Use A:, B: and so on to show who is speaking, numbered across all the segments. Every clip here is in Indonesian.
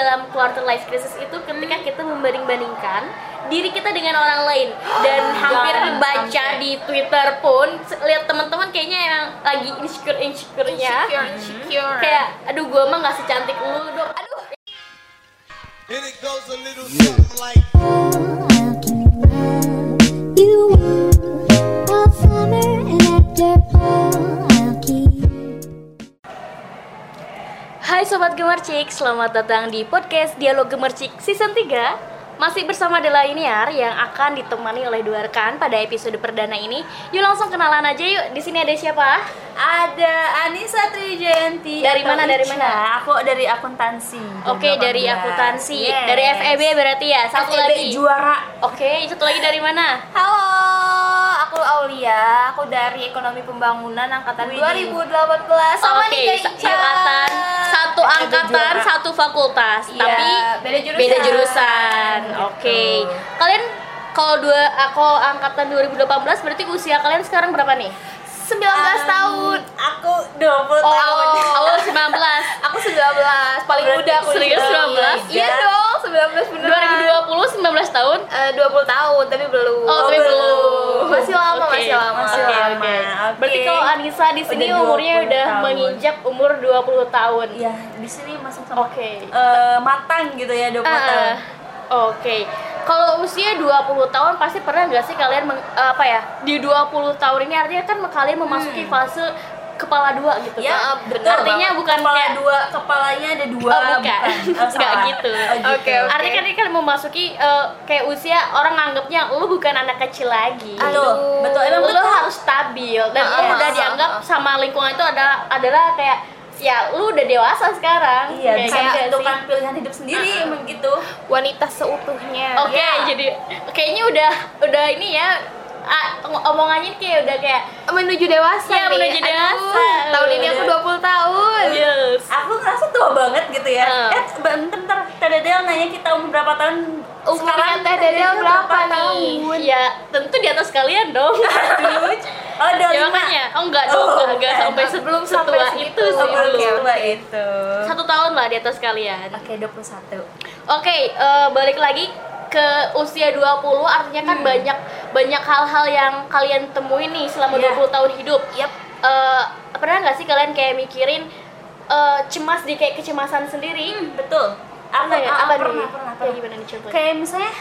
A: dalam quarter life crisis itu ketika kita membanding-bandingkan diri kita dengan orang lain. Dan hampir
B: jangan
A: baca
B: sampai.
A: di Twitter pun lihat teman-teman kayaknya yang lagi insecure insecure-nya.
C: Insecure, insecure.
A: kayak aduh gue mah nggak secantik lu dong aduh.
D: And it goes a little something like
E: I'll keep love you warm all summer and after
A: Hai Sobat Gemercik, selamat datang di podcast Dialog Gemercik Season 3 Masih bersama Dela Iniar yang akan ditemani oleh dua rekan pada episode perdana ini Yuk langsung kenalan aja yuk, di sini ada siapa?
B: Ada Anissa Trijayanti
A: Dari mana, dari mana?
B: Aku dari akuntansi
A: Oke,
B: jam
A: dari
B: 18.
A: akuntansi,
B: Yes.
A: dari FEB berarti ya, satu
B: FEB
A: lagi
B: juara
A: Oke, satu lagi dari mana?
C: Halo, aku Aulia. Aku dari Ekonomi Pembangunan angkatan
B: Widih.
C: 2018. Sama
A: Oke,
C: nih Ica.
A: angkatan satu angkatan satu fakultas,
C: Iya,
A: tapi
C: beda jurusan.
A: beda jurusan. Oke, kalian kalau dua aku angkatan 2018 berarti usia kalian sekarang berapa nih?
C: 19 tahun.
B: Aku 20
A: Oh,
B: tahun
A: awal 19
C: Aku 19, paling
B: Berarti
C: muda aku.
A: serius 19?
C: Iya dong, 19 beneran.
A: 2020 19 tahun?
C: Eh, 20 tahun tapi belum.
A: Oh, tapi belum.
C: Masih lama,
A: Oke,
C: masih lama.
B: masih
A: Oke,
B: lama.
A: oke.
B: Oke.
A: Berarti kalau Anissa di sini
B: Udah
A: umurnya
B: 20
A: udah
B: tahun.
A: menginjak umur 20 tahun.
B: Iya, di sini masuk sama
A: Oke.
B: eh, matang gitu ya 20
A: Ah,
B: tahun
A: Oke. Kalau usia 20 tahun pasti pernah nggak sih kalian meng- apa ya? Di 20 tahun ini artinya kan kalian memasuki fase kepala dua gitu
B: Ya,
A: kan.
B: betul.
A: Artinya bukan
B: kepala
A: kayak
B: dua, kepalanya ada dua,
A: Oh, bukan.
B: Oh,
A: Nggak
B: salah.
A: gitu.
B: Oh, gitu.
C: Oke.
A: Artinya kan ini kan memasuki eh, kayak usia orang nganggapnya lu bukan anak kecil lagi.
B: Betul, betul. Emang
A: lu
B: betul.
A: harus stabil dan
C: Ah,
A: lu
C: ah,
A: udah
C: ah,
A: dianggap
C: ah.
A: sama lingkungan itu ada adalah kayak ya lu udah dewasa sekarang.
B: Iya,
A: Kayak
B: bisa
A: gitu sih.
B: menentukan pilihan hidup sendiri
A: ah.
B: emang gitu
C: Wanita seutuhnya.
A: Oke,
B: Ya.
A: jadi kayaknya udah udah ini ya ah, ng- omongannya kayak udah kayak
C: menuju dewasa
A: Iya,
C: nih.
A: menuju
C: Aduh,
A: dewasa.
C: Tahun ini aku 20 tahun.
A: yes.
B: Aku ngerasa tua banget gitu ya
A: Ah.
B: Eh, bentar, bentar Teh Dedel nanya kita umur berapa tahun
C: Umurnya Teh Dedel berapa nih?
A: Ya, tentu di atas kalian dong.
B: Oh, udah
A: ya
B: lima
A: makanya, oh enggak dong,
B: Oh,
A: enggak, sampai
C: Belum
A: sebelum
C: sampai
A: setua itu sih
B: Oh, tua itu
A: Satu tahun lah di atas kalian.
B: Oke, 21
A: Oke, eh, balik lagi ke usia 20 artinya kan banyak banyak hal-hal yang kalian temuin nih selama
B: Iya.
A: 20 tahun hidup.
B: Yap.
A: Eh, pernah nggak sih kalian kayak mikirin eh, cemas di kayak kecemasan sendiri?
B: Betul Aku,
A: apa ya?
B: ah,
A: Apa
B: pernah,
A: nih?
B: pernah,
A: Kayak
B: pernah.
A: gimana nih contohnya?
B: Kayak misalnya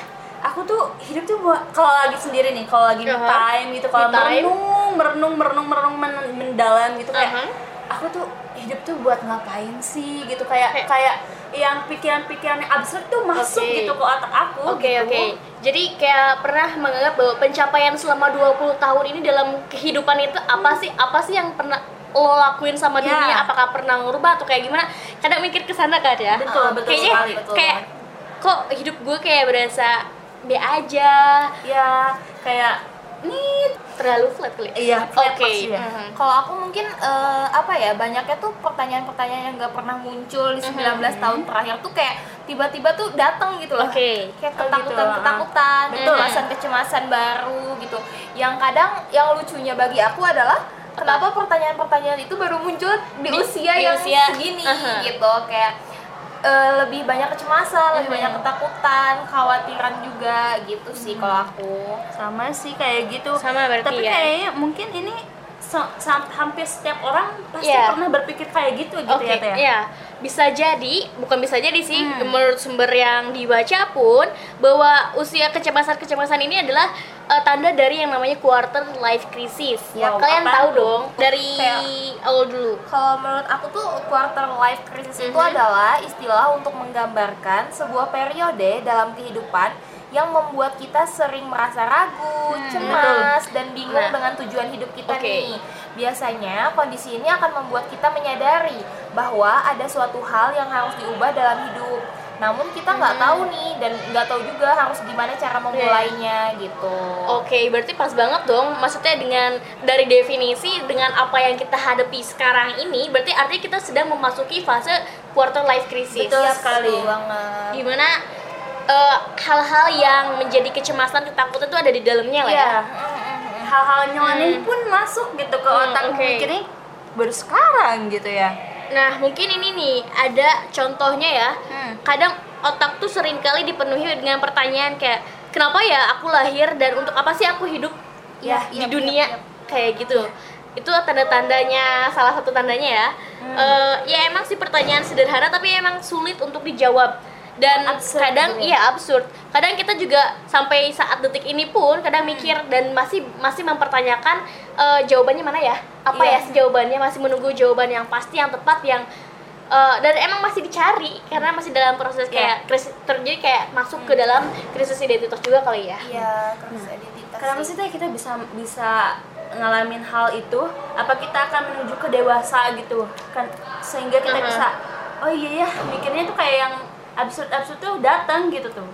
B: aku tuh hidup tuh buat kalau lagi sendiri nih, kalau lagi
A: Aha.
B: time gitu, kalau merenung, merenung, merenung, merenung men- mendalam gitu kayak
A: Aha.
B: aku tuh hidup tuh buat ngapain sih gitu kayak
A: Kayak-
B: kayak yang pikiran-pikiran yang abstrak tuh masuk
A: Oke.
B: gitu ke otak aku
A: Oke
B: gitu.
A: oke. Jadi kayak pernah menganggap bahwa pencapaian selama 20 tahun ini dalam kehidupan itu apa sih? Apa sih yang pernah lo lakuin sama
B: Ya.
A: dunia? Apakah pernah ngubah atau kayak gimana? Kadang mikir ke sana kan ya.
B: Betul, betul
A: Kayaknya
B: sekali, betul
A: kayak kok hidup gue kayak berasa B aja,
B: Ya, kayak nih
A: terlalu flat kali.
B: Iya, flat ya.
A: Mhm.
C: Kalau aku mungkin eh, apa ya banyaknya tuh pertanyaan-pertanyaan yang nggak pernah muncul di 19 tahun terakhir tuh kayak tiba-tiba tuh datang gitu loh.
A: Oke.
C: Kayak
B: Oh, gitu.
C: ketakutan-ketakutan,
A: Betul.
C: kecemasan-kecemasan baru gitu. Yang kadang yang lucunya bagi aku adalah kenapa pertanyaan-pertanyaan itu baru muncul di,
A: Di-
C: usia
A: di
C: yang
A: usia,
C: segini
A: aha.
C: gitu kayak eh, lebih banyak kecemasan, lebih
A: Mhm.
C: banyak ketakutan, khawatiran juga gitu sih kalau aku.
B: sama sih kayak gitu.
A: Sama berarti
B: Tapi
A: ya.
B: kayaknya mungkin ini hampir setiap orang pasti
A: Iya.
B: pernah berpikir kayak gitu gitu
A: Oke,
B: ya Teh.
A: iya. Bisa jadi, bukan bisa jadi sih,
B: Hmm.
A: menurut sumber yang dibaca pun bahwa usia kecemasan-kecemasan ini adalah eh, tanda dari yang namanya quarter life crisis. Ya,
B: Wow,
A: kalian
B: apaan
A: tahu
B: tuh?
A: dong dari
C: Kayak-
A: awal dulu.
C: Kalau menurut aku tuh quarter life crisis itu
A: Mhm.
C: adalah istilah untuk menggambarkan sebuah periode dalam kehidupan yang membuat kita sering merasa ragu, cemas, dan bingung
A: Nah.
C: dengan tujuan hidup kita
A: Oke.
C: nih. Biasanya kondisi ini akan membuat kita menyadari bahwa ada suatu hal yang harus diubah dalam hidup. Namun kita nggak tahu nih dan nggak tahu juga harus gimana cara memulainya gitu.
A: Oke, berarti pas banget dong. Maksudnya dengan dari definisi dengan apa yang kita hadapi sekarang ini, berarti artinya kita sedang memasuki fase quarter life crisis.
B: Betul
C: Iya,
B: sekali.
C: betul banget.
A: Gimana eh, hal-hal yang menjadi kecemasan, ketakutan itu ada di dalamnya lah ya.
B: Iya. Hal-hal nyeloneh pun masuk gitu ke
A: Hmm,
B: otak
A: oke.
B: mikirnya baru sekarang gitu ya.
A: Nah, mungkin ini nih ada contohnya ya.
B: Hmm.
A: Kadang otak tuh sering kali dipenuhi dengan pertanyaan kayak kenapa ya aku lahir dan untuk apa sih aku hidup
C: Ya,
A: di
C: iya,
A: dunia
C: iya,
A: kayak gitu. Itu tanda-tandanya salah satu tandanya ya.
B: Hmm.
A: Eh, ya emang sih pertanyaan sederhana tapi emang sulit untuk dijawab. Dan
B: Absurd
A: kadang
B: gitu ya.
A: iya absurd. Kadang kita juga sampai saat detik ini pun kadang
B: Hmm.
A: mikir dan masih masih mempertanyakan eh, jawabannya mana ya? Apa
B: Iya.
A: ya sih jawabannya? Masih menunggu jawaban yang pasti yang tepat yang eh, dan emang masih dicari karena masih dalam proses
B: Iya.
A: kayak krisis terjadi kayak masuk ke dalam krisis identitas juga kali ya.
C: Iya, krisis identitas.
B: Kenapa
C: sih.
B: sih teh kita bisa bisa ngalamin hal itu? Apa kita akan menuju ke dewasa gitu kan? Sehingga kita
A: Mhm.
B: bisa oh iya ya mikirnya tuh kayak yang absurd-absurd tuh datang gitu tuh.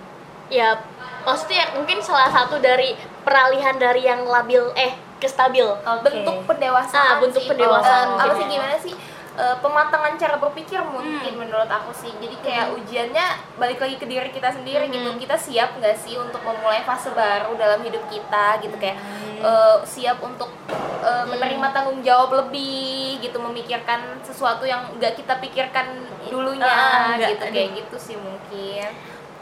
A: Ya, maksudnya mungkin salah satu dari peralihan dari yang labil eh ke stabil.
B: Oke.
C: bentuk pendewasaan
A: Ah, bentuk
C: sih.
A: pendewasaan
C: Eh, apa sih
A: ya.
C: gimana sih Eh, pematangan cara berpikir mungkin menurut aku sih. Jadi kayak ujiannya balik lagi ke diri kita sendiri gitu. Kita siap nggak sih untuk memulai fase baru dalam hidup kita gitu? Kayak eh, siap untuk eh, menerima tanggung jawab lebih gitu memikirkan sesuatu yang nggak kita pikirkan dulunya
B: Ah, nggak,
C: gitu. Kayak gitu sih mungkin.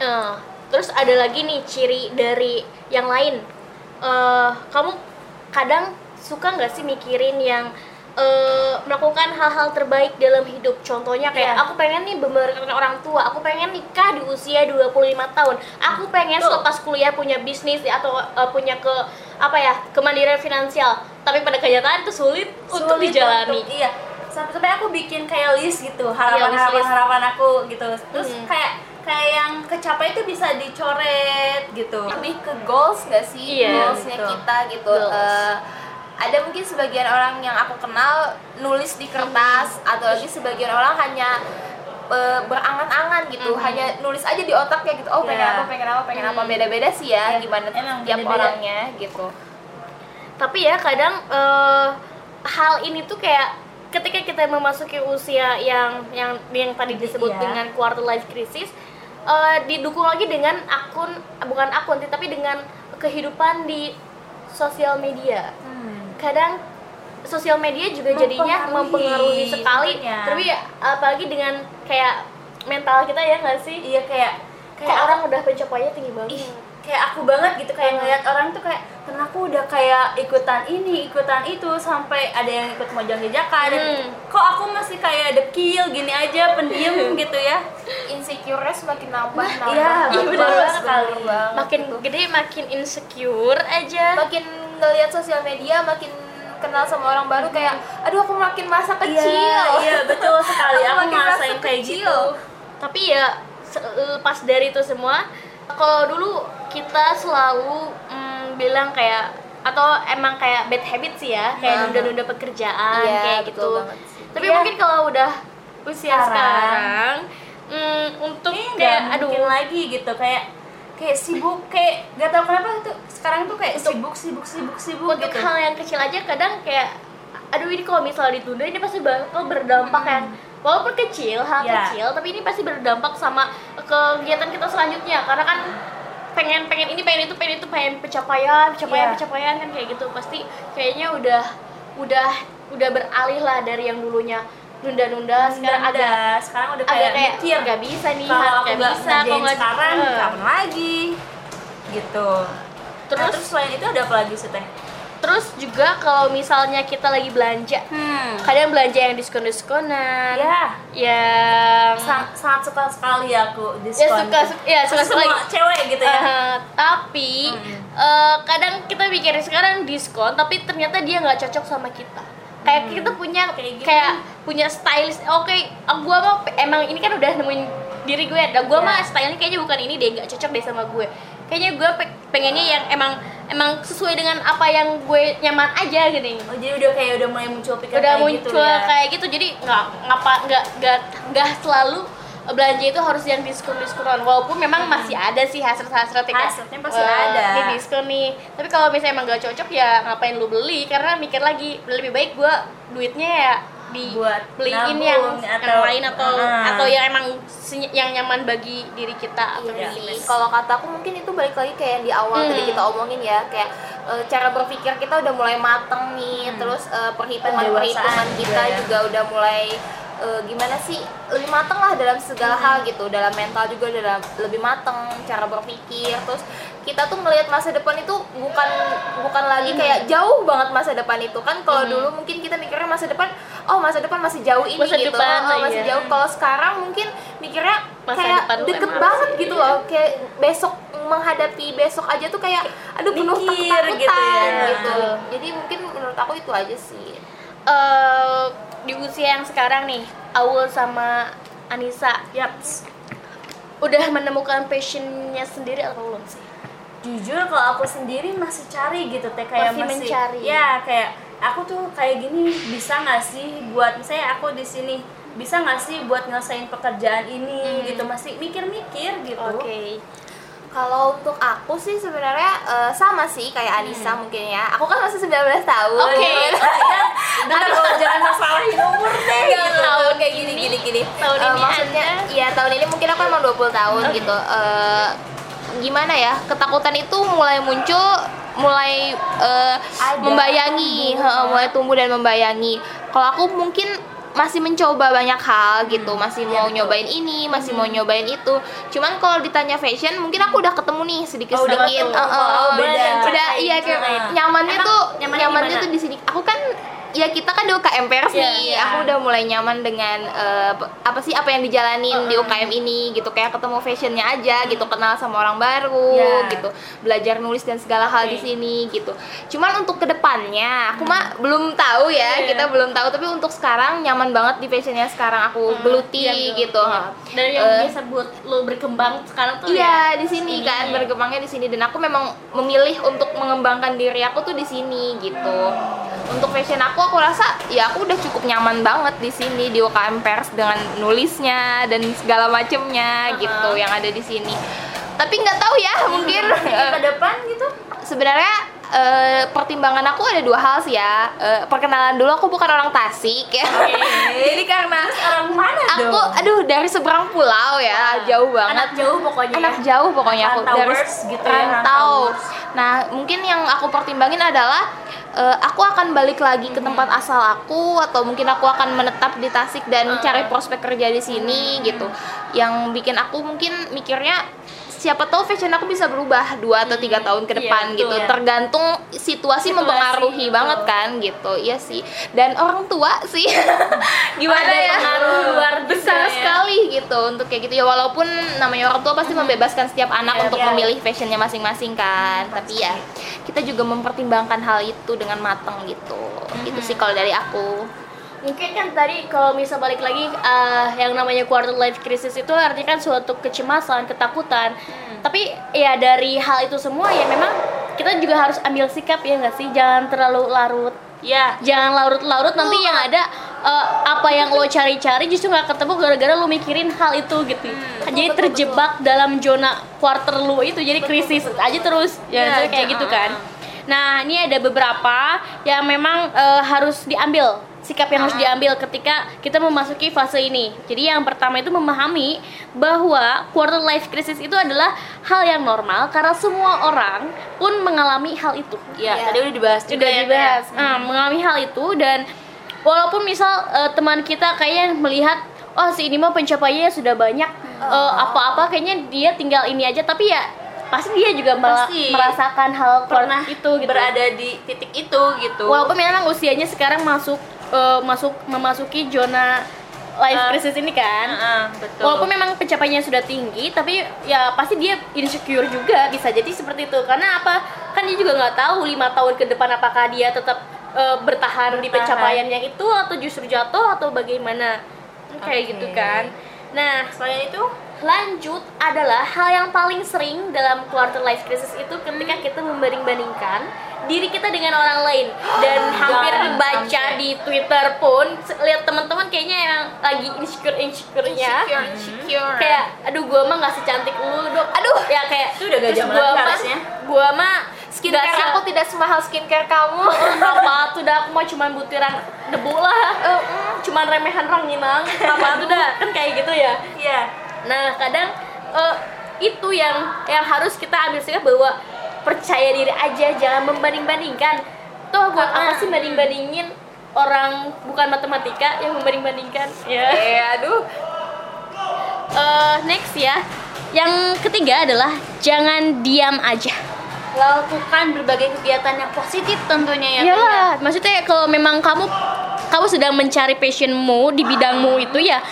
A: Eh, terus ada lagi nih ciri dari yang lain. Eh, kamu kadang suka nggak sih mikirin yang eh, melakukan hal-hal terbaik dalam hidup? Contohnya kayak
B: Iya.
A: aku pengen nih memberikan orang tua, aku pengen nikah di usia 25 tahun. Aku pengen
B: Betul.
A: selepas kuliah punya bisnis atau eh, punya ke apa ya, kemandirian finansial. Tapi pada kenyataan itu sulit, untuk
B: Sulit
A: dijalani.
B: untuk- iya. Sampai-sampai aku bikin kayak list gitu
A: Iya,
B: harapan-harapan harapan aku gitu. Terus
A: Hmm.
B: kayak kayak yang kecapai itu bisa dicoret gitu.
C: lebih ke goals gak sih
A: Iya,
C: goalsnya
B: gitu.
C: kita gitu
A: Goals.
C: Eh, ada mungkin sebagian orang yang aku kenal nulis di kertas atau lagi sebagian orang hanya eh, berangan-angan gitu
A: Mhm.
C: hanya nulis aja di otaknya gitu oh pengen
B: Iya.
C: apa pengen apa pengen apa
A: Mhm.
C: beda-beda sih ya
B: Iya,
C: gimana
B: emang
C: tiap
B: beda-beda.
C: orangnya gitu
A: tapi ya kadang eh, hal ini tuh kayak ketika kita memasuki usia yang yang yang tadi disebut
B: Iya.
A: dengan quarter life crisis eh, didukung lagi dengan akun bukan akun tapi dengan kehidupan di sosial media kadang sosial media juga jadinya
B: Mempengaruhi,
A: mempengaruhi sekali
B: tentunya.
A: tapi ya, apalagi dengan kayak mental kita ya nggak sih
B: Iya kayak
A: kayak orang udah pencapaiannya tinggi banget
B: ih kayak aku banget gitu kayak ngeliat orang tuh kayak karena aku udah kayak ikutan ini ikutan itu sampai ada yang ikut mojang jajakan dan
A: Hmm.
B: kok aku masih kayak dekil gini aja pendiam gitu ya
C: insecure semakin nambah nambah
B: iya,
A: iya,
C: nambah,
A: bener banget
B: sekali.
C: banget
A: makin
C: gitu.
A: gede makin insecure aja
C: makin ngelihat sosial media makin kenal sama orang baru kayak aduh aku makin masa kecil
B: iya iya betul sekali
C: Aku
B: aku
C: makin
B: ngerasain kayak
C: kecil.
B: gitu
A: tapi ya lepas dari itu semua kalau dulu kita selalu mm, bilang kayak atau emang kayak bad habit sih ya kayak
B: Nah.
A: nunda-nunda pekerjaan
C: Iya,
A: kayak gitu tapi
B: Iya.
A: mungkin kalau udah usia
B: Sekarang.
A: sekarang, mm, untuk
B: Kayaknya
A: kayak aduh
B: lagi gitu kayak kayak sibuk kayak gak tau kenapa tuh sekarang tuh kayak
A: Untuk-
B: sibuk sibuk sibuk sibuk
A: untuk
B: gitu.
A: hal yang kecil aja kadang kayak aduh ini kalau misalnya ditunda ini pasti bakal berdampak yang walaupun kecil hal
B: Ya.
A: kecil tapi ini pasti berdampak sama kegiatan kita selanjutnya. Karena kan pengen pengen ini pengen itu pengen itu pengen pencapaian pencapaian
B: Ya.
A: pencapaian kan kayak gitu. Pasti kayaknya udah udah udah beralih lah dari yang dulunya nunda-nunda sekarang
B: Nunda,
A: agak
B: sekarang udah
A: agak
B: kayak
A: kayak
B: mikir
A: nggak bisa nih
B: kalau aku
A: nggak bisa kalau nggak
B: sekarang
A: Eh.
B: kapan lagi? Gitu.
A: Terus
B: Nah, terus? selain itu ada apa lagi sih teh
A: terus juga kalau misalnya kita lagi belanja
B: hmm.
A: kadang belanja yang diskon-diskonan
B: ya
A: yang
B: sangat, sangat suka sekali aku
A: ya
B: diskon.
A: suka ya suka
B: semua
A: sekali.
B: cewek gitu ya?
A: Eh, tapi eh, kadang kita mikirin sekarang diskon tapi ternyata dia nggak cocok sama kita kayak kita punya
B: Kayak
A: kayak,
B: gimana?
A: punya stylist. Oke ah, gua mau emang ini kan udah nemuin diri gue. Dan gua
B: Iya.
A: mah stylenya kayaknya bukan ini deh nggak cocok deh sama gue. Kayaknya gue pe- pengennya yang emang emang sesuai dengan apa yang gue nyaman aja gini
B: oh jadi udah kayak udah mulai muncul pikiran
A: udah
B: kayak
A: muncul
B: gitu ya.
A: kayak gitu. Jadi nggak ngapa nggak nggak nggak selalu belanja itu harus yang diskon diskonan walaupun memang masih ada sih hasrat hasrat
B: Hasratnya pasti ada.
A: ini diskon nih tapi kalau misalnya emang gak cocok ya ngapain lu beli karena mikir lagi lebih baik gua duitnya ya di
B: Buat
A: beliin yang,
B: atau-
A: yang lain atau
B: Ah.
A: atau yang emang yang nyaman bagi diri kita atau
C: Iya sih. Kalau kataku mungkin itu balik lagi kayak yang di awal
A: Hmm.
C: tadi kita omongin ya, kayak eh, cara berpikir kita udah mulai mateng nih, terus eh, perhitungan perhitungan kita
B: juga ya.
C: juga udah mulai eh, gimana sih lebih mateng lah dalam segala hal gitu. Dalam mental juga dalam lebih mateng cara berpikir. Terus kita tuh melihat masa depan itu bukan bukan lagi kayak jauh banget masa depan itu. Kan kalau dulu mungkin kita mikirnya masa depan oh masa depan masih jauh ini
A: Masa
C: gitu.
A: depan,
C: oh, masih
A: iya.
C: jauh. Kalau sekarang mungkin mikirnya
A: Masa
C: kayak deket banget
A: harus
C: gitu loh. Kayak besok menghadapi besok aja tuh kayak aduh penuh
B: Mikir
C: ketakutan
B: gitu ya.
C: gitu. Jadi mungkin menurut aku itu aja sih.
A: Eh, di usia yang sekarang nih, Aul sama Anissa
B: Yaps.
A: udah menemukan passionnya sendiri atau belum sih?
B: jujur kalau aku sendiri masih cari gitu teh kayak
A: Masih mencari.
B: ya kayak aku tuh kayak gini bisa nggak sih buat misalnya aku di sini bisa nggak sih buat ngelesain pekerjaan ini gitu masih mikir-mikir gitu
A: Oke.
C: Kalau untuk aku sih sebenarnya eh, sama sih kayak Anissa mungkin ya. Aku kan masih 19 tahun.
A: Oke.
B: Bentar kalau jangan masalahin umur deh gitu.
C: tahun kayak gini gini gini.
A: tahun
C: Eh,
A: ini
C: maksudnya iya tahun ini mungkin aku emang 20 tahun gitu. Eh, gimana ya? Ketakutan itu mulai muncul mulai eh, membayangi, heeh, mulai tumbuh dan membayangi. Kalau aku mungkin masih mencoba banyak hal gitu, masih mau nyobain ini, masih mau nyobain itu. Cuman kalau ditanya fashion, mungkin aku udah ketemu nih sedikit
B: Oh, udah
C: sedikit.
B: ketemu.
C: Eh, eh,
B: Oh, beda.
C: Udah iya kayak
B: Nah.
C: nyamannya
B: Emang
C: tuh
B: nyamannya
C: nyamannya tuh di sini. Aku kan ya kita kan di UKM pers
A: Iya,
C: nih.
B: iya.
C: Aku udah mulai nyaman dengan eh, p- apa sih apa yang dijalanin di UKM ini gitu kayak ketemu fashionnya aja gitu kenal sama orang baru
B: Iya.
C: gitu belajar nulis dan segala hal di
B: Oke.
C: sini gitu cuman untuk ke depannya aku mah belum tahu ya
B: Iya.
C: kita belum tahu tapi untuk sekarang nyaman banget di fashionnya sekarang aku geluti
A: Iya,
C: gitu
A: iya. Dan yang
C: Eh,
A: biasa buat lo berkembang sekarang tuh
C: Iya
A: ya
C: di sini. kan berkembangnya di sini dan aku memang memilih untuk mengembangkan diri aku tuh di sini gitu. Untuk fashion aku aku rasa ya aku udah cukup nyaman banget di sini di UKM Pers dengan nulisnya dan segala macemnya gitu yang ada di sini. Tapi nggak tahu ya mungkin
B: Mikir ke depan gitu
C: sebenarnya eh, pertimbangan aku ada dua hal sih ya. Eh, perkenalan dulu aku bukan orang Tasik ya. Jadi karena
B: orang mana
C: aku
B: dong
C: aduh dari seberang pulau ya, jauh banget
B: anak jauh pokoknya
C: anak
B: ya.
C: jauh pokoknya aku dari
B: gitu ya,
C: rantau.
B: rantaubers.
C: Nah, mungkin yang aku pertimbangin adalah eh, aku akan balik lagi ke tempat asal aku atau mungkin aku akan menetap di Tasik dan cari prospek kerja di sini gitu. Yang bikin aku mungkin mikirnya siapa tahu fashion aku bisa berubah dua atau tiga tahun ke
A: Iya,
C: depan
A: betul,
C: gitu.
B: ya.
C: tergantung situasi, mempengaruhi
A: betul.
C: banget kan gitu. Iya sih. Dan orang tua sih. Gimana
A: Ada
C: ya?
A: pengaruh luar
C: besar
A: ya.
C: sekali gitu untuk kayak gitu. Ya walaupun namanya orang tua pasti membebaskan setiap anak
B: Iya,
C: untuk
B: iya.
C: memilih fashionnya masing-masing kan. Tapi ya kita juga mempertimbangkan hal itu dengan matang gitu. Itu sih kalau dari aku
A: Mungkin kan tadi kalau misal balik lagi eh, yang namanya quarter life crisis itu artinya kan suatu kecemasan, ketakutan. Tapi ya dari hal itu semua ya memang kita juga harus ambil sikap ya nggak sih? Jangan terlalu larut.
B: ya
A: Jangan larut-larut nanti yang ada eh, apa yang lo cari-cari justru nggak ketemu gara-gara lo mikirin hal itu gitu. jadi
C: betul,
A: terjebak dalam zona quarter lo itu jadi krisis aja terus. Ya,
C: Iya,
A: kayak
C: ja-
A: gitu kan. Nah, ini ada beberapa yang memang eh, harus diambil sikap yang harus diambil ketika kita memasuki fase ini. Jadi yang pertama itu memahami bahwa quarter life crisis itu adalah hal yang normal karena semua orang pun mengalami hal itu.
B: ya
C: Iya.
B: tadi udah dibahas juga
A: Sudah
B: ya,
A: dibahas. Nah, mengalami hal itu dan walaupun misal eh, teman kita kayaknya melihat oh si ini mah pencapaiannya sudah banyak eh, apa-apa kayaknya dia tinggal ini aja tapi ya pasti dia juga
B: Pasti.
A: merasakan hal
B: pernah
A: itu gitu.
B: berada di titik itu gitu
A: Walaupun memang usianya sekarang masuk eh, masuk memasuki zona life
B: Eh,
A: crisis ini kan.
B: Heeh, betul
A: Walaupun memang pencapaiannya sudah tinggi, tapi ya pasti dia insecure juga bisa jadi seperti itu. Karena apa? Kan dia juga nggak tahu lima tahun ke depan apakah dia tetap eh, bertahan, di
B: Bertahan.
A: pencapaian yang itu atau justru jatuh atau bagaimana kayak
B: Oke.
A: gitu kan. Nah,
B: selain itu
A: lanjut adalah hal yang paling sering dalam quarter life crisis itu ketika kita membanding-bandingkan diri kita dengan orang lain. Dan hampir baca di Twitter pun lihat teman-teman kayaknya yang lagi insecure insecure-nya.
C: Insecure insecure.
A: Kayak aduh gua mah nggak secantik lu dok. Aduh. Ya kayak
B: Itu udah gak
A: gua mah
B: harusnya.
A: gua mah
C: skincare
A: se-
C: aku tidak semahal skincare kamu.
A: Apa tuh dah? Aku mah cuman butiran debu lah. Mm, cuman remehan ranginang apa tuh dah? Kan kayak gitu ya?
B: Iya.
A: Nah, kadang eh, itu yang yang harus kita ambil sikap bahwa percaya diri aja, jangan membanding-bandingkan. Toh buat apa sih banding-bandingin? orang bukan matematika yang membanding-bandingkan ya.
C: Eh, aduh.
A: Eh, next ya. Yang ketiga adalah jangan diam aja.
B: lakukan berbagai kegiatan yang positif tentunya ya ya.
A: Iyalah, maksudnya kalau memang kamu kamu sedang mencari passionmu di bidangmu itu ya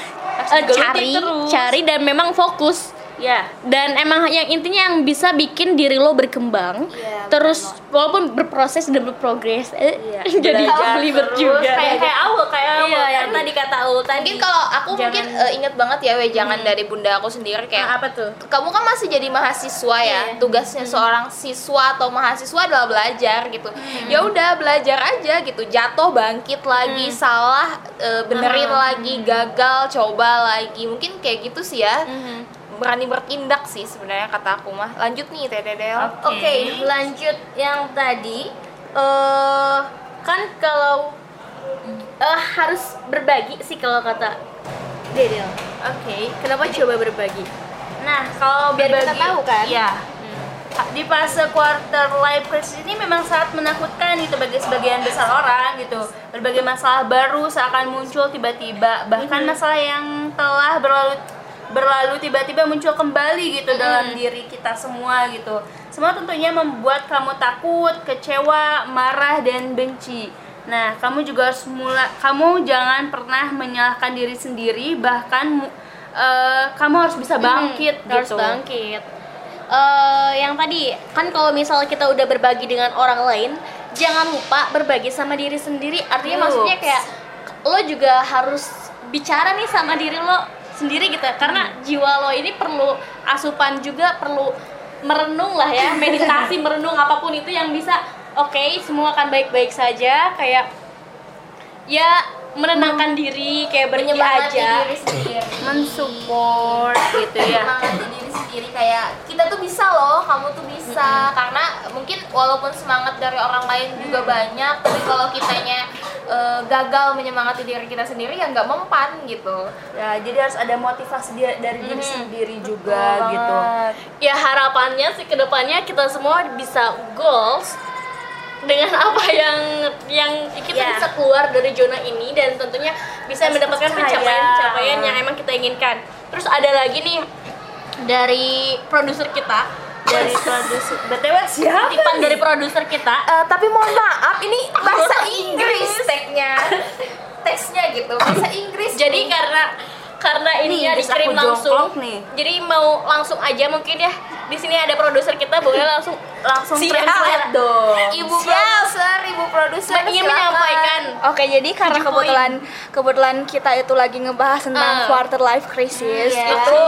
B: digeluti
A: cari
B: terus.
A: cari dan memang fokus
B: ya.
A: Dan emang yang intinya yang bisa bikin diri lo berkembang
C: Iya,
A: terus walaupun berproses dan berprogres eh,
B: Iya,
A: jadi belibet
B: terus,
A: juga.
B: kayak kayak awal kayak awal
A: Iya,
B: yang
A: yang
B: tadi kata awal tadi.
C: Mungkin kalau aku mungkin
B: Jangan-
C: eh, inget banget ya we jangan dari bunda aku sendiri kayak
B: Nah, apa tuh?
C: kamu kan masih jadi mahasiswa ya
B: Iya.
C: tugasnya seorang siswa atau mahasiswa adalah belajar gitu. Ya udah belajar aja gitu. Jatuh bangkit lagi salah eh, benerin lagi gagal coba lagi. Mungkin kayak gitu sih ya berani bertindak sih sebenarnya kata aku mah lanjut nih Del
B: Oke, lanjut yang tadi eh kan kalau eh, harus berbagi sih kalau kata Dedel.
A: oke kenapa coba berbagi
B: Nah, kalau
A: Biar kita
B: berbagi-
A: tahu kan?
B: Iya. Di fase quarter life crisis ini memang sangat menakutkan gitu bagi sebagian besar orang gitu. Berbagai masalah baru seakan muncul tiba-tiba, bahkan masalah yang telah berlalu berlalu tiba-tiba muncul kembali gitu dalam diri kita semua gitu. Semua tentunya membuat kamu takut, kecewa, marah dan benci. Nah, kamu juga harus mulai kamu jangan pernah menyalahkan diri sendiri bahkan eh, kamu harus bisa bangkit
A: harus
B: gitu.
A: bangkit Eh, yang tadi kan kalau misalnya kita udah berbagi dengan orang lain jangan lupa berbagi sama diri sendiri artinya
B: Yups.
A: maksudnya kayak lo juga harus bicara nih sama diri lo sendiri gitu. Karena jiwa lo ini perlu asupan juga perlu merenung lah ya. Meditasi merenung apa pun itu yang bisa oke semua akan baik-baik saja. Kayak ya menenangkan diri kayak
C: menyemangati
A: aja.
C: diri sendiri.
B: Mensupport gitu ya.
C: Semangatin diri sendiri kayak kita tuh bisa loh kamu tuh bisa. Karena mungkin walaupun semangat dari orang lain juga banyak tapi kalau kitanya eh, gagal menyemangati diri kita sendiri ya nggak mempan gitu.
B: Ya jadi harus ada motivasi dia- dari diri sendiri juga gitu.
A: Ya harapannya sih ke depannya kita semua bisa goals dengan apa yang yang kita
B: Ya.
A: bisa keluar dari zona ini dan tentunya bisa
B: Harus
A: mendapatkan pencapaian-pencapaian yang emang kita inginkan. Terus ada lagi nih dari produser kita,
B: dari produser btw siapa
A: titipan dari produser kita.
C: Eh, tapi mohon maaf ini bahasa Inggris tagnya teksnya gitu bahasa Inggris
A: Jadi
C: nih.
A: karena karena ini ya dikirim langsung.
B: nih.
A: Jadi mau langsung aja mungkin ya. Di sini ada produser kita boleh langsung
B: langsung
A: Siap.
B: translate dong
C: ibu produser ibu produser
A: ingin
C: silakan.
A: menyampaikan
F: Oke, jadi karena
A: Tujuh
F: kebetulan kebetulan kita itu lagi ngebahas tentang
A: Ah.
F: quarter life crisis.
C: Iya.
F: Itu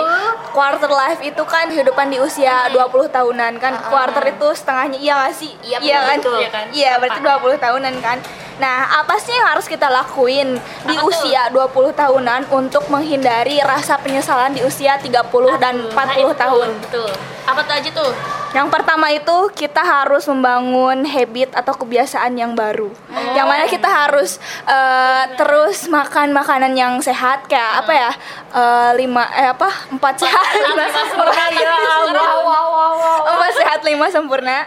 F: quarter life itu kan kehidupan di usia 20 tahunan kan. Quarter itu setengahnya iya gak sih?
C: Iya,
F: iya kan?
A: betul. Iya kan?
F: Iya, berarti 20 tahunan kan. Nah, apa sih yang harus kita lakuin di
A: Apa tuh?
F: usia 20 tahunan untuk menghindari rasa penyesalan di usia 30 dan 40
A: Nah, itu,
F: tahun?
A: Betul. Apa tuh aja tuh?
F: Yang pertama itu kita harus membangun habit atau kebiasaan yang baru. Yang mana kita harus eh, terus makan makanan yang sehat kayak apa ya? Eh, lima eh apa? Empat sehat lima sempurna.
B: ya
C: wow wow wow wow
F: Empat sehat lima sempurna.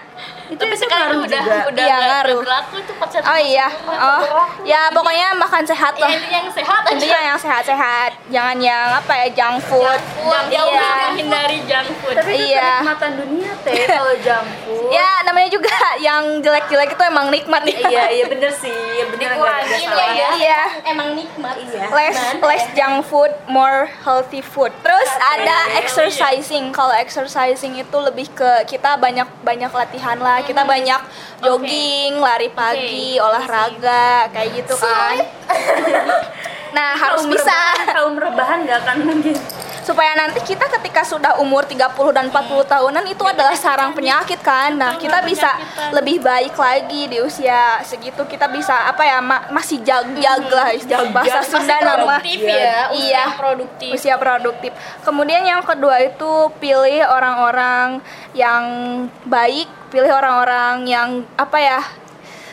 A: Tapi sekarang udah udah
F: Iya,
A: nggak
F: ngaruh.
A: berlaku itu pacar.
F: Oh iya. Oh ya pokoknya makan sehat
A: Ya,
F: lah.
A: intinya yang sehat aja.
F: Intinya yang sehat-sehat. Jangan yang apa ya? Junk food.
A: Yang jauh
F: Iya.
A: menghindari junk food.
B: tapi itu
F: Iya.
B: kenikmatan dunia teh kalau jampu
F: Ya namanya juga yang jelek-jelek itu emang nikmat ya.
B: iya iya bener sih iya bener nggak ada
A: Dikurangin
B: salah.
A: ya.
F: Iya.
A: Emang nikmat.
B: Iya.
F: less less junk food, more healthy food. Terus ada exercising. Kalau exercising itu lebih ke kita banyak banyak latihan lah. Kita banyak jogging, lari pagi, olahraga kayak gitu kan. nah, harus
B: Kaum
F: bisa
B: rebahan- kaum rebahan nggak akan mungkin
F: supaya nanti kita ketika sudah umur 30 dan 40 tahunan itu adalah sarang penyakit kan. Nah, kita bisa lebih baik lagi di usia segitu kita bisa apa ya ma- masih jag-jag lah istilah bahasa Sunda nama.
A: produktif ya. usia
F: Iya.
A: produktif.
F: usia produktif. Kemudian yang kedua itu pilih orang-orang yang baik, pilih orang-orang yang apa ya,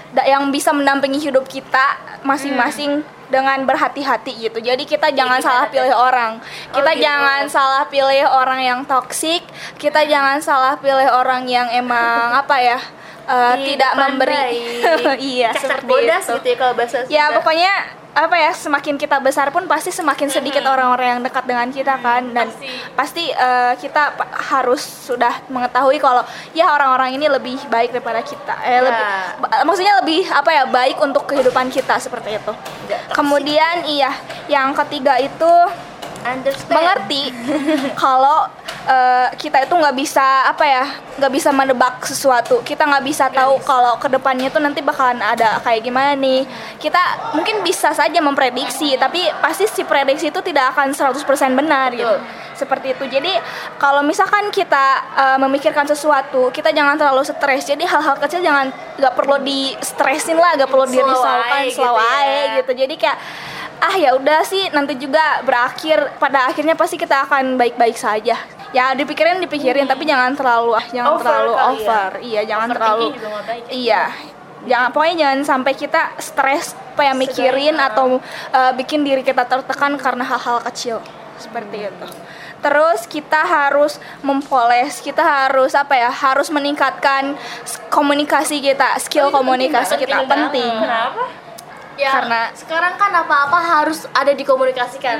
F: da- yang bisa mendampingi hidup kita masing-masing dengan berhati-hati gitu. Jadi kita jangan salah pilih orang. Kita jangan salah pilih orang yang toksik. Kita jangan salah pilih orang yang emang apa ya
B: Di
F: tidak memberi iya seperti
B: bodas
F: itu.
B: gitu ya kalau bahasa
F: ya pokoknya apa ya semakin kita besar pun pasti semakin sedikit orang-orang yang dekat dengan kita kan. Dan
A: pasti.
F: pasti eh, kita harus sudah mengetahui kalau ya orang-orang ini lebih baik daripada kita. Eh,
B: Ya.
F: lebih maksudnya lebih apa ya baik untuk kehidupan kita seperti itu. Kemudian iya yang ketiga itu
B: understand.
F: Mengerti. Kalau eh, kita itu nggak bisa apa ya nggak bisa menebak sesuatu. Kita nggak bisa tahu kalau ke depannya itu nanti bakalan ada kayak gimana nih. Kita mungkin bisa saja memprediksi tapi pasti si prediksi itu tidak akan 100% benar gitu. Seperti itu. Jadi kalau misalkan kita eh, memikirkan sesuatu kita jangan terlalu stres. Jadi hal-hal kecil jangan nggak perlu di stresin lah nggak perlu
B: Slow
F: dirisaukan
B: aja gitu
F: slow
B: ya.
F: gitu. Jadi kayak ah ya udah sih nanti juga berakhir. Pada akhirnya pasti kita akan baik-baik saja. Ya dipikirin dipikirin tapi jangan terlalu ah jangan
B: Over
F: terlalu
B: ya.
F: over. Iya jangan
A: Overthinking
F: terlalu
A: baik ya.
F: iya. Jangan pokoknya jangan sampai kita stres kayak mikirin atau uh, bikin diri kita tertekan karena hal-hal kecil. Seperti itu. Terus kita harus mempoles kita harus apa ya harus meningkatkan komunikasi kita skill komunikasi
A: penting
F: kita.
A: banget.
F: penting.
B: Kenapa
A: ya
F: Karena-
A: sekarang kan apa-apa harus ada dikomunikasikan.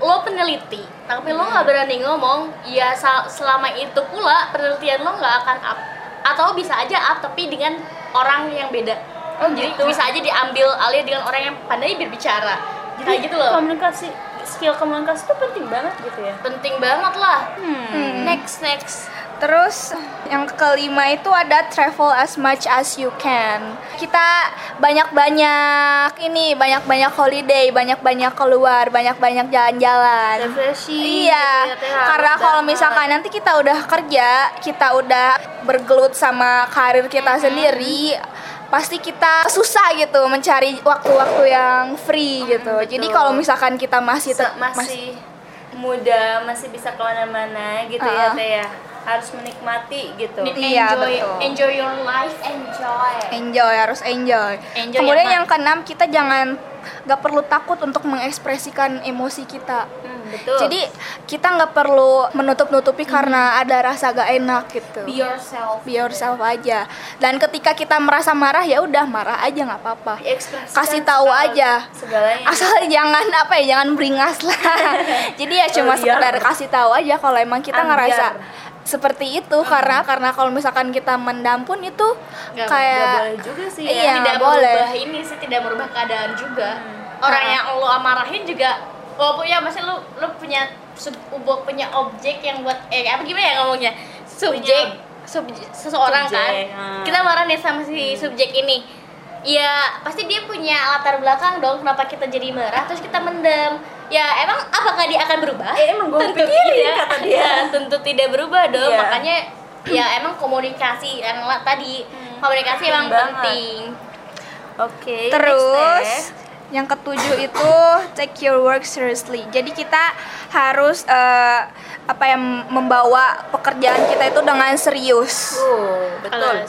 A: Lo peneliti tapi lo nggak berani ngomong ya selama itu pula penelitian lo nggak akan up atau bisa aja up tapi dengan orang yang beda. Oh jadi bisa aja diambil alih dengan orang yang pandai berbicara. Kayak gitu loh.
B: komunikasi skill komunikasi itu penting banget gitu ya?
A: Penting banget lah.
F: Hmm.
A: next next
F: Terus yang kelima itu ada travel as much as you can. Kita banyak-banyak ini, banyak-banyak holiday, banyak-banyak keluar, banyak-banyak jalan-jalan.
B: refreshing
F: Iya,
B: ya,
F: karena kalau misalkan nanti kita udah kerja, kita udah bergelut sama karir kita sendiri, pasti kita susah gitu mencari waktu-waktu yang free gitu. Jadi
B: betul.
F: kalau misalkan kita masih tet-
B: masih muda masih bisa ke mana-mana gitu ya
F: Ah.
B: teh ya harus menikmati gitu
F: Iya,
A: enjoy
F: betul.
A: enjoy your life enjoy
F: enjoy harus enjoy.
A: Enjoy
F: Kemudian
A: yang
F: yang keenam kita jangan nggak perlu takut untuk mengekspresikan emosi kita.
B: Hmm, betul
F: Jadi kita nggak perlu menutup-nutupi karena ada rasa gak enak gitu.
C: be yourself
F: Be yourself aja. Dan ketika kita merasa marah ya udah marah aja nggak apa-apa. Kasih tahu
B: segala-
F: aja.
B: segalanya
F: Asal jangan apa ya, jangan beringas lah. Jadi ya cuma
B: Oh,
F: sekedar kasih tahu aja kalau emang kita
B: Ambiar.
F: ngerasa seperti itu karena karena kalau misalkan kita mendam pun itu
A: Nggak-
F: kayak
B: Nggak boleh juga sih ya.
F: Iya,
A: tidak
F: boleh.
A: merubah ini sih tidak merubah keadaan juga orang
F: Ah.
A: yang lo amarahin juga walaupun ya masih lo lo punya sub, punya objek yang buat eh apa gimana ya ngomongnya subjek subjek seseorang
B: Subjek,
A: kan
B: ah.
A: kita marah nih sama si subjek ini ya pasti dia punya latar belakang dong kenapa kita jadi marah terus kita mendam ya emang apakah dia akan berubah
B: Eh, emang gua
A: tentu
B: pikirin,
A: tidak
B: kata dia.
A: Ya, tentu tidak berubah dong
B: Iya.
A: makanya ya emang komunikasi yang tadi komunikasi emang
B: banget.
A: penting
B: oke
F: Terus
B: next, Teh.
F: Yang ketujuh itu take your work seriously. Jadi kita harus eh, apa yang membawa pekerjaan kita itu dengan serius.
B: Oh, betul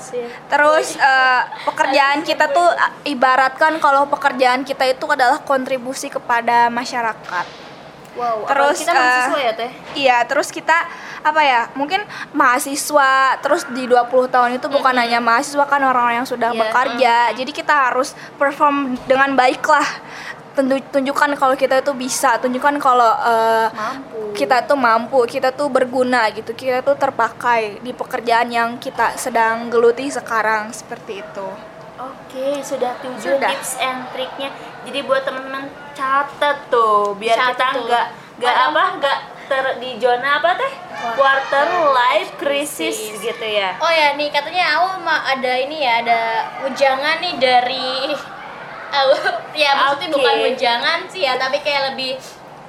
F: Terus eh, pekerjaan kita tuh ibaratkan kalau pekerjaan kita itu adalah kontribusi kepada masyarakat.
B: Wow
F: Terus,
B: kita mahasiswa ya teh
F: Iya, terus kita apa ya? Mungkin mahasiswa terus di 20 tahun itu bukan hanya mahasiswa kan orang-orang yang sudah
B: Iya,
F: bekerja. Jadi kita harus perform dengan baik lah. Tentu- tunjukkan kalau kita itu bisa, tunjukkan kalau eh,
B: mampu
F: kita tuh mampu, kita tuh berguna gitu. Kita tuh terpakai di pekerjaan yang kita sedang geluti sekarang seperti itu.
B: Oke, sudah tujuh
F: Sudah.
B: tips and triknya. Jadi buat teman-teman catat tuh, biar
A: Catat
B: kita nggak nggak apa nggak ter di zona apa teh? Quarter life crisis gitu ya.
A: oh ya nih katanya mah ada ini ya ada ujangan nih dari ya maksudnya
B: Oke.
A: bukan ujangan sih ya tapi kayak lebih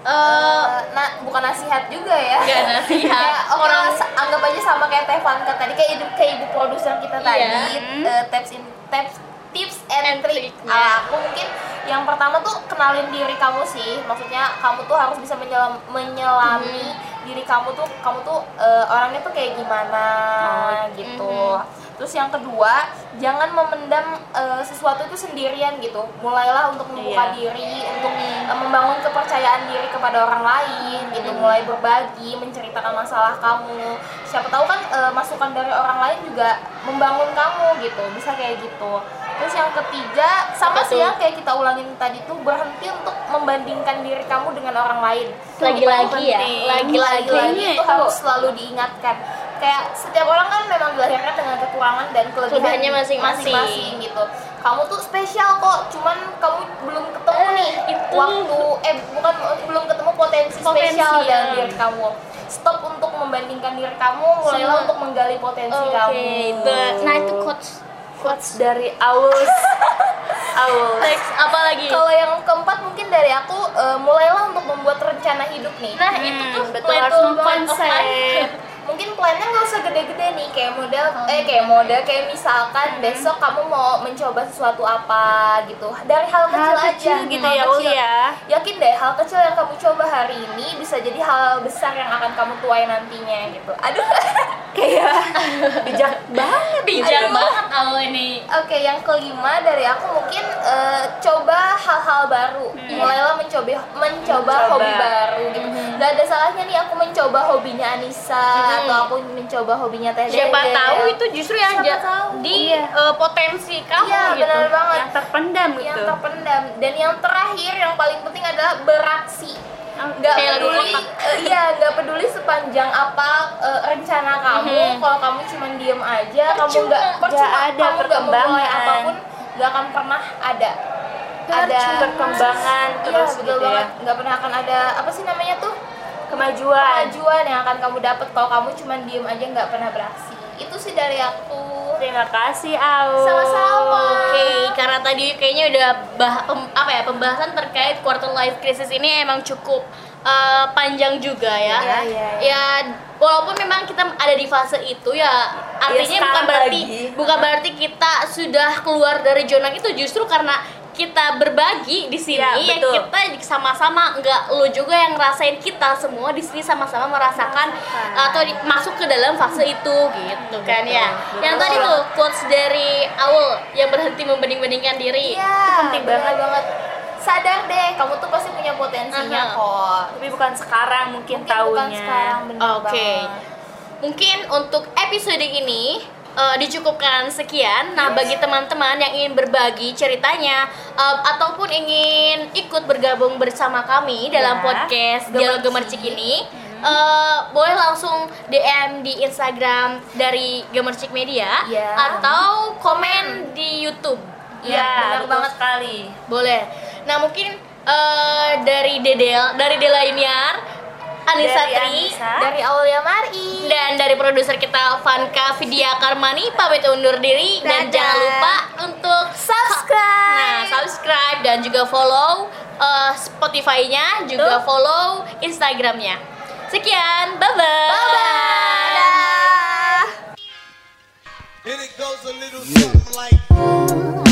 A: Eh,
C: nah bukan nasihat juga ya
A: Nggak nasihat. Orang-
C: anggap aja sama kayak Teh Vanka tadi kayak ibu kayak ibu produser kita
A: Iya.
C: tadi eh, tips in tips tips and,
A: And
C: trick ala aku mungkin yang pertama tuh kenalin diri kamu sih maksudnya kamu tuh harus bisa menyelam, menyelami
A: Hmm.
C: diri kamu tuh kamu tuh eh, orangnya tuh kayak gimana
A: Oh,
C: gitu
A: hmm.
C: Terus yang kedua, jangan memendam eh, sesuatu itu sendirian gitu. Mulailah untuk membuka
B: Iya.
C: diri, untuk eh, membangun kepercayaan diri kepada orang lain gitu. Mulai berbagi, menceritakan masalah kamu. Siapa tahu kan eh, masukan dari orang lain juga membangun kamu gitu. Bisa kayak gitu. Terus yang ketiga, sama sih ya kayak kita ulangin tadi tuh berhenti untuk membandingkan diri kamu dengan orang lain.
A: Lagi-lagi ya. Lagi-lagi
C: itu harus selalu diingatkan. Kayak setiap orang kan memang dilahirkan dengan kekurangan dan kelebihan
A: Kelebihannya masing-masing.
C: gitu. Kamu tuh spesial kok, cuman kamu belum ketemu nih
A: itu.
C: waktu eh bukan belum ketemu potensi,
A: Potensi,
C: spesial
A: ya.
C: dalam diri kamu. Stop untuk membandingkan diri kamu, mulailah
A: Sama-
C: untuk menggali potensi
A: Oke,
C: kamu.
A: itu. Nah, itu quotes.
B: quotes dari Awus Awus
A: Next, apa lagi?
C: Kalau yang keempat mungkin dari aku eh, mulailah untuk membuat rencana hidup nih.
A: Nah, itu tuh
B: betul
A: plan
B: harus
A: to
C: mungkin plannya nggak usah gede-gede nih kayak model eh kayak model kayak misalkan besok kamu mau mencoba sesuatu apa gitu dari hal kecil aja
B: kecil gitu
C: hal
B: ya,
C: kecil.
B: Ya.
C: yakin deh hal kecil yang kamu coba hari ini bisa jadi hal besar yang akan kamu tuai nantinya gitu aduh
B: kayak bijak banget
A: Bijak
C: Aduh.
A: banget awal ini.
C: Oke, yang kelima dari aku mungkin eh, coba hal-hal baru. Mulailah mencoba mencoba
B: Mencoba.
C: hobi baru gitu. Gak ada salahnya nih aku mencoba hobinya Anissa atau aku mencoba hobinya Teh
A: Siapa
C: Dede.
A: tahu itu justru yang
C: Siapa tahu.
A: di
B: Iya.
A: eh, potensi kamu
C: Iya,
A: gitu.
C: benar banget.
B: yang terpendam
C: yang
B: gitu
C: terpendam dan yang terakhir yang paling penting adalah beraksi nggak peduli eh, iya nggak peduli sepanjang apa eh, rencana kamu
A: Mhm.
C: kalau kamu cuma diem aja kamu
A: Percuma.
C: nggak
B: Nggak
C: percuma
B: ada
C: kamu nggak memulai
B: apa
C: pun nggak akan pernah ada ada
B: perkembangan
C: iya
B: terus
C: betul
B: gitu ya
C: banget nggak pernah akan ada apa sih namanya tuh
B: kemajuan
C: kemajuan yang akan kamu dapat kalau kamu cuma diem aja nggak pernah beraksi itu sih dari aku
B: terima kasih Awus
C: Sama-sama.
A: Oke, karena tadi kayaknya udah bah pem- apa ya pembahasan terkait quarter life crisis ini emang cukup uh, panjang juga ya.
C: Iya, iya,
A: Ya walaupun memang kita ada di fase itu ya artinya bukan
B: sekarang
A: berarti
B: lagi.
A: bukan berarti kita sudah keluar dari zona itu justru karena kita berbagi di sini
B: Ya,
A: ya,
B: betul.
A: kita sama-sama nggak lo juga yang ngerasain kita semua di sini sama-sama merasakan atau di- masuk ke dalam fase itu gitu kan ya.
B: betul.
A: Yang tadi tuh quotes dari Awul yang berhenti membanding-bandingkan diri.
C: Iya,
B: penting
C: benar
B: banget.
C: banget. Sadar deh, kamu tuh pasti punya potensinya
A: Aha.
C: kok.
B: tapi bukan sekarang mungkin,
C: Mungkin
B: tahunnya
A: Oke.
C: banget.
A: Mungkin untuk episode ini eh, dicukupkan sekian. Nah, bagi teman-teman yang ingin berbagi ceritanya eh, ataupun ingin ikut bergabung bersama kami dalam
B: Ya,
A: podcast Dialog Gemercik. Ini, eh, boleh langsung DM di Instagram dari Gemercik Media
C: Ya.
A: atau komen di YouTube.
C: Iya, benar
B: betul
C: banget.
B: sekali
A: Boleh. Nah, mungkin eh, dari Dedel, dari Dela Iniar, Anissa
B: Dari
A: Tri,
B: Anissa.
C: Dari Aulia Mari.
A: dan dari produser kita Vanka Vidya Karmani pamit undur diri dan
C: Dadah.
A: jangan lupa untuk
C: Subscribe.
A: nah subscribe dan juga follow eh, Spotify-nya juga
B: Betul.
A: follow Instagramnya sekian bye bye,
C: Dadah.
D: And it goes a little something like.
E: Oh,